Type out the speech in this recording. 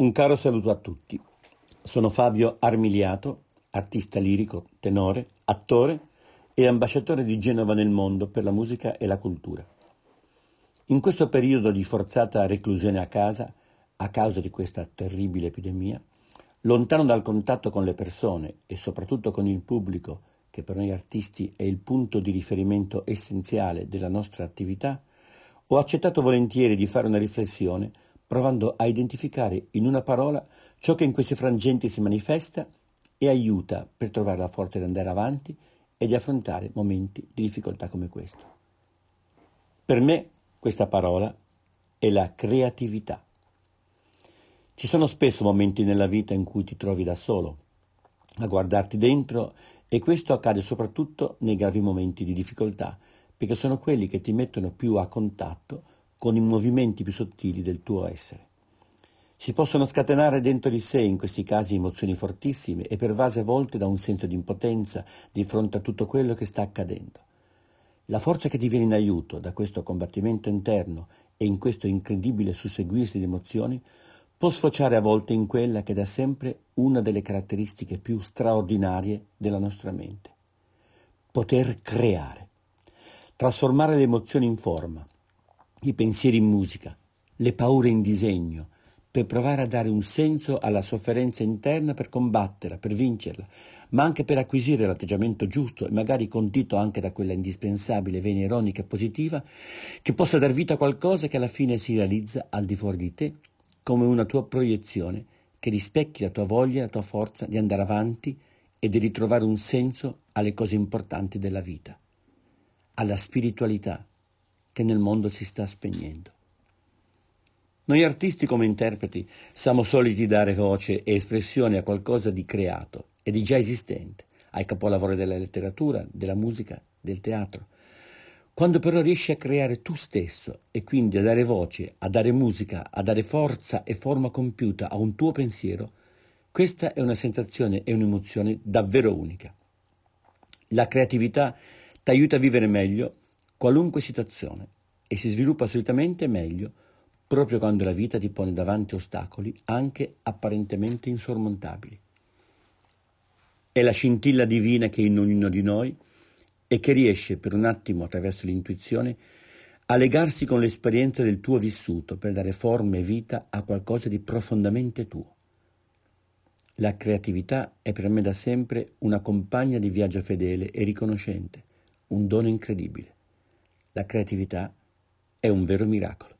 Un caro saluto a tutti. Sono Fabio Armiliato, artista lirico, tenore, attore e ambasciatore di Genova nel mondo per la musica e la cultura. In questo periodo di forzata reclusione a casa, a causa di questa terribile epidemia, lontano dal contatto con le persone e soprattutto con il pubblico, che per noi artisti è il punto di riferimento essenziale della nostra attività, ho accettato volentieri di fare una riflessione provando a identificare in una parola ciò che in questi frangenti si manifesta e aiuta per trovare la forza di andare avanti e di affrontare momenti di difficoltà come questo. Per me questa parola è la creatività. Ci sono spesso momenti nella vita in cui ti trovi da solo, a guardarti dentro e questo accade soprattutto nei gravi momenti di difficoltà, perché sono quelli che ti mettono più a contatto con i movimenti più sottili del tuo essere. Si possono scatenare dentro di sé in questi casi emozioni fortissime e pervase a volte da un senso di impotenza di fronte a tutto quello che sta accadendo. La forza che ti viene in aiuto da questo combattimento interno e in questo incredibile susseguirsi di emozioni può sfociare a volte in quella che è da sempre una delle caratteristiche più straordinarie della nostra mente. Poter creare, trasformare le emozioni in forma, i pensieri in musica, le paure in disegno, per provare a dare un senso alla sofferenza interna per combatterla, per vincerla, ma anche per acquisire l'atteggiamento giusto e magari condito anche da quella indispensabile vena ironica e positiva che possa dar vita a qualcosa che alla fine si realizza al di fuori di te come una tua proiezione che rispecchi la tua voglia, la tua forza di andare avanti e di ritrovare un senso alle cose importanti della vita, alla spiritualità che nel mondo si sta spegnendo. Noi artisti come interpreti siamo soliti dare voce e espressione a qualcosa di creato e di già esistente, ai capolavori della letteratura, della musica, del teatro. Quando però riesci a creare tu stesso e quindi a dare voce, a dare musica, a dare forza e forma compiuta a un tuo pensiero, questa è una sensazione e un'emozione davvero unica. La creatività ti aiuta a vivere meglio qualunque situazione e si sviluppa solitamente meglio proprio quando la vita ti pone davanti ostacoli anche apparentemente insormontabili. È la scintilla divina che è in ognuno di noi e che riesce per un attimo attraverso l'intuizione a legarsi con l'esperienza del tuo vissuto per dare forma e vita a qualcosa di profondamente tuo. La creatività è per me da sempre una compagna di viaggio fedele e riconoscente, un dono incredibile. La creatività è un vero miracolo.